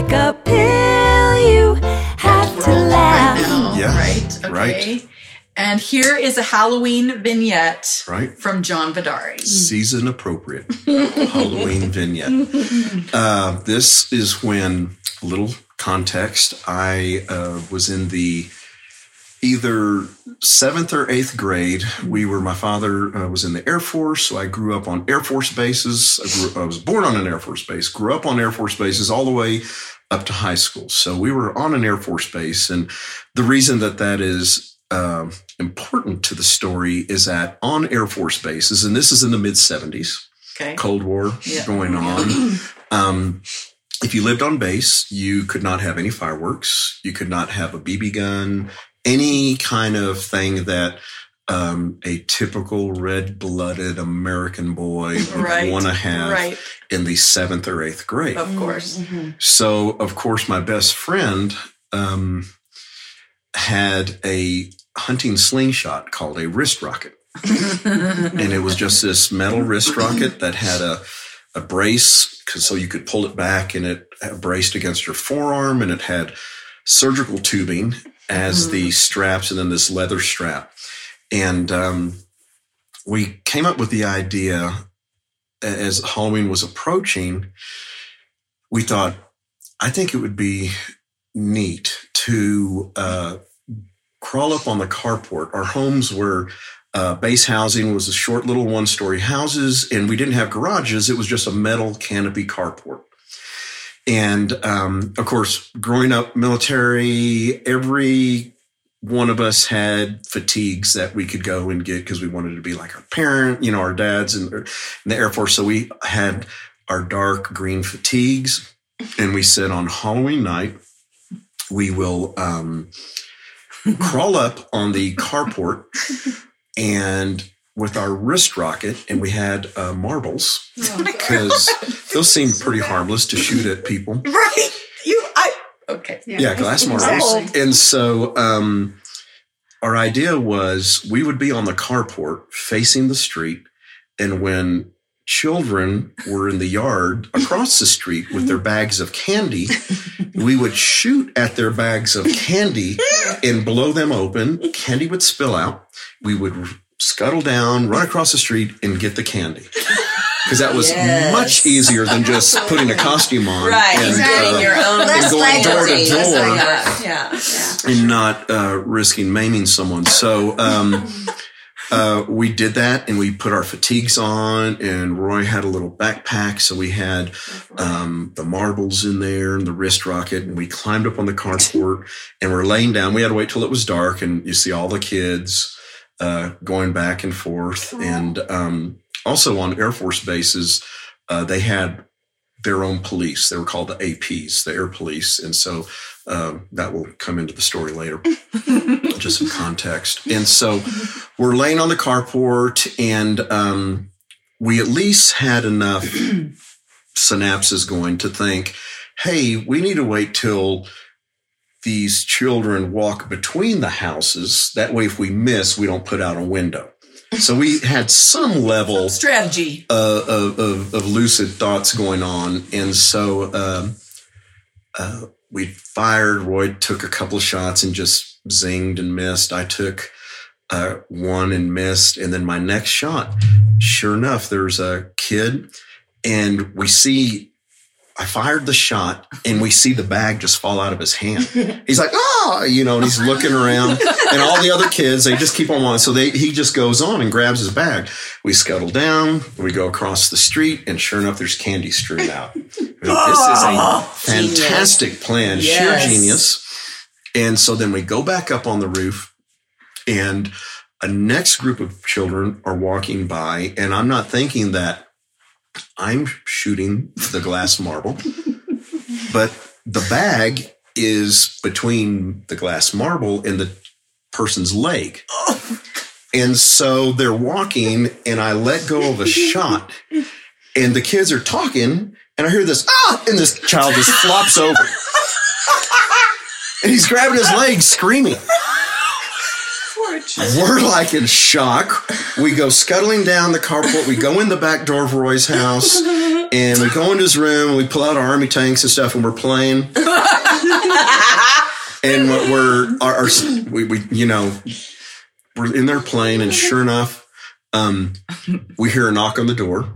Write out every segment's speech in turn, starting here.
like a pill. You have to laugh. Yeah. Right. Okay. Right. And here is a Halloween vignette Right. from Jon Vidaurri. season appropriate Halloween vignette. Uh, this is when, a little context, I uh, was in the either seventh or eighth grade. We were, my father uh, was in the Air Force, so I grew up on Air Force bases. I, grew, I was born on an Air Force base, grew up on Air Force bases all the way up to high school. So we were on an Air Force base. And the reason that that is um, important to the story is that on Air Force bases, and this is in the mid 70s, Okay. Cold War Yeah. going on. Um, if you lived on base, you could not have any fireworks. You could not have a BB gun, any kind of thing that um, a typical red blooded American boy would Right. want to have Right. in the seventh or eighth grade. Of course. So, of course, my best friend um, had a hunting slingshot called a wrist rocket. and it was just this metal wrist rocket that had a, a brace 'cause so you could pull it back and it braced against your forearm and it had surgical tubing as the straps and then this leather strap. And um, we came up with the idea as Halloween was approaching. We thought, I think it would be neat to uh, crawl up on the carport. Our homes were uh, base housing was a short little one story houses, and we didn't have garages. It was just a metal canopy carport. And um, of course, growing up military, every one of us had fatigues that we could go and get because we wanted to be like our parent, you know, our dads in, in the Air Force. So we had our dark green fatigues, and we said on Halloween night, we will um, crawl up on the carport and with our wrist rocket, and we had uh, marbles because those seem pretty harmless to shoot at people. Right. You, I, okay. Yeah, glass marbles. Exactly. And so um, our idea was we would be on the carport facing the street, and when children were in the yard across the street with their bags of candy, we would shoot at their bags of candy and blow them open. Candy would spill out. We would scuttle down, run across the street, and get the candy. Because that was Yes. much easier than just putting a costume on Right, and, exactly. uh, your own and going door to door yeah. and not uh, risking maiming someone. So um, uh, we did that, and we put our fatigues on. And Roy had a little backpack, so we had um, the marbles in there and the wrist rocket. And we climbed up on the carport, and we're laying down. We had to wait till it was dark, and you see all the kids uh, going back and forth. And um, also on Air Force bases, uh, they had their own police. They were called the APs, the Air Police, and so um, that will come into the story later. Just some context. And so we're laying on the carport, and um, we at least had enough synapses going to think, hey, we need to wait till these children walk between the houses. That way, if we miss, we don't put out a window. So we had some level Strategy. uh, of, of, of lucid thoughts going on. And so um, uh, we fired. Roy took a couple of shots and just zinged and missed. I took uh, one and missed. And then my next shot, sure enough, there's a kid, and we see. I fired the shot and we see the bag just fall out of his hand. He's like, oh, you know, and he's looking around and all the other kids, they just keep on walking. So they, he just goes on and grabs his bag. We scuttle down, we go across the street and sure enough, there's candy strewn out. This is a oh, fantastic plan, Yes. sheer genius. And so then we go back up on the roof and a next group of children are walking by and I'm not thinking that I'm shooting the glass marble, but the bag is between the glass marble and the person's leg. And so they're walking, and I let go of a shot, and the kids are talking, and I hear this, ah, and this child just flops over. And he's grabbing his leg, screaming. We're like in shock. We go scuttling down the carport. We go in the back door of Roy's house, and we go into his room and we pull out our army tanks and stuff and we're playing. and we're our, our we, we you know we're in there playing and sure enough um we hear a knock on the door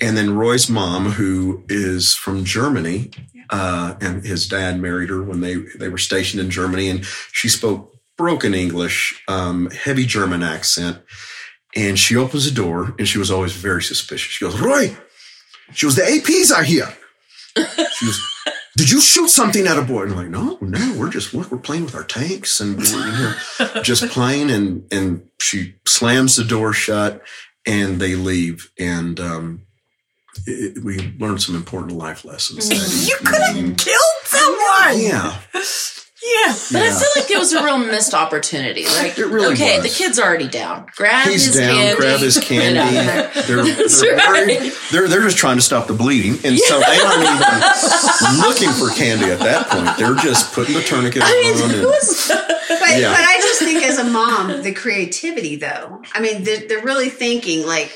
and then roy's mom who is from germany uh and his dad married her when they they were stationed in germany and she spoke broken english um heavy german accent and she opens the door and she was always very suspicious she goes roy she goes the aps are here she goes did you shoot something at a boy? And I'm like, no, no, we're just look, we're playing with our tanks and we're in here just playing. And and she slams the door shut, and they leave. And um, it, we learned some important life lessons. You could have killed someone. Yeah, Yeah. But I feel like it was a real missed opportunity. Like, It really okay, was. the kid's already down. Grab he's his down. candy. Grab his candy. out. They're That's they're, worried. they're they're just trying to stop the bleeding, and so they aren't even looking for candy at that point. They're just putting the tourniquet I mean, on. And, was But, Yeah. but I just think as a mom, the creativity though. I mean, they're, they're really thinking like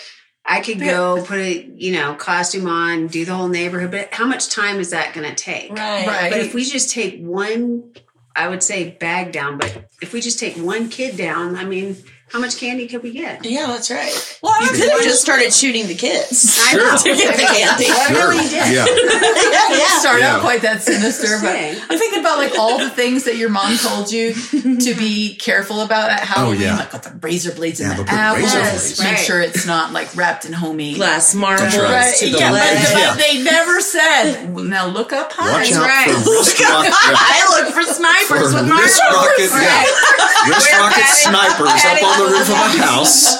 I could go put a you know costume on, do the whole neighborhood, but how much time is that going to take? right? Right. But if we just take one, I would say bag down. But if we just take one kid down, I mean, how much candy could we get? Yeah, that's right. Well, I You was could have just started shooting the kids. I Sure. know. To get the candy. I Sure. really did. Yeah. didn't start Yeah. out quite that sinister, but saying. I'm thinking about like all the things that your mom told you to be careful about at oh, Halloween, Oh, yeah. like with the razor blades in the they'll put apples. razor blades. Make Right. sure it's not like wrapped in homemade. Glass marbles right. Right, to the yeah, but, left. but they never said. Now look up high. Watch out right. for wrist rocket. yeah. I look for snipers For with wrist marbles. rocket, yeah. Wrist rocket snipers up on the roof of a house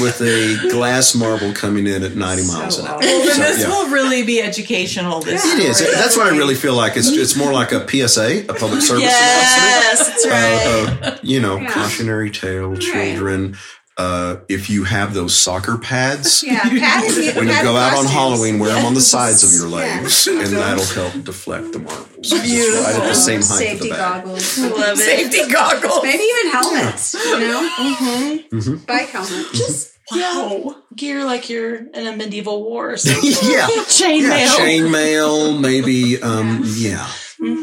with a glass marble coming in at 90 miles an hour. Well, then So, this yeah. will really be educational. This It is. story. That's what I really feel like. It's it's more like a PSA, a public service Yes, that's announcement. right. Uh, uh, you know, Yeah. cautionary tale, children. Uh, if you have those soccer pads, Yeah, padded, when you go out on. Halloween, wear them on the sides of your Yeah. legs, and that'll help deflect the marbles. It's right at the same height Safety the bag. goggles. Love it. safety goggles. Maybe even helmets, you know? Mm-hmm. Bike helmet. Just yeah, gear like you're in a medieval war or something. yeah. Chainmail. Yeah, chainmail, maybe, um, yeah,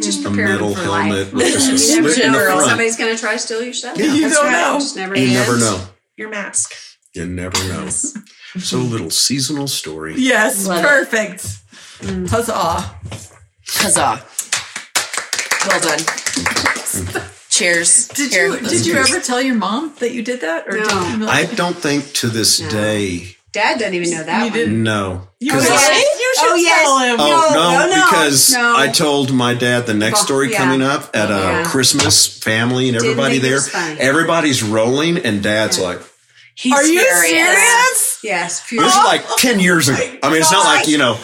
Just a prepare metal for helmet life. with just a slit in the front. Somebody's going to try to steal your stuff. Yeah. You That's don't right. know. Just never You never know. Your mask. You never know. So little seasonal story. Yes, Love it. perfect. Mm. Huzzah. Huzzah. Well done. Cheers. Did Here, you did you ever tell your mom that you did that? Or No. did you I don't think to this No. day. Dad doesn't even know that You one. didn't. No. You, 'Cause should- I- you should Oh, yes. tell him. Oh No, no, no, no, because no. I told my dad the next story yeah. coming up at oh, a Yeah. Christmas family and everybody there. Everybody's rolling and dad's like, He's Are you furious. serious? Yes. this is like 10 years ago. I mean, it's not like, you know,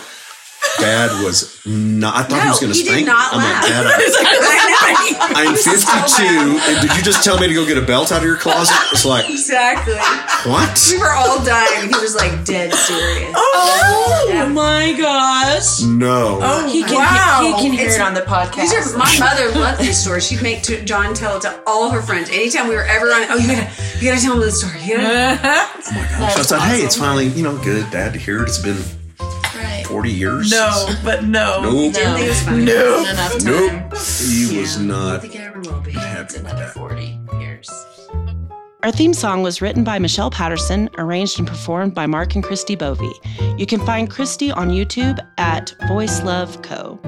dad was not, I thought he was going to he did spank me. not I'm like, laugh. dad, I, I'm 52. and did you just tell me to go get a belt out of your closet? It's like, exactly. what? We were all dying. He was like dead serious. Oh, oh Yeah. Oh my gosh. No. Oh, He can, wow. he, he can hear It's- it on the podcast. These are my mother loved these stories. She'd make to, Jon tell it to all her friends. Anytime we were ever on, oh, you gotta, you gotta tell them the story. You gotta, uh-huh. Oh my gosh. I thought, hey, it's finally, you know, good. Dad to hear it. It's been right. 40 years. no, but no. Nope. didn't it was funny. No. Enough time. Nope. He was I not think it ever will be. happy It's with another that. 40 years. Our theme song was written by Michelle Patterson, arranged and performed by Mark and Christy Bovey. You can find Christy on YouTube at Voice Love Co.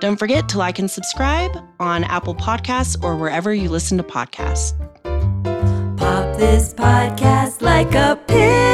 Don't forget to like and subscribe on Apple Podcasts or wherever you listen to podcasts. Pop this podcast like a pin.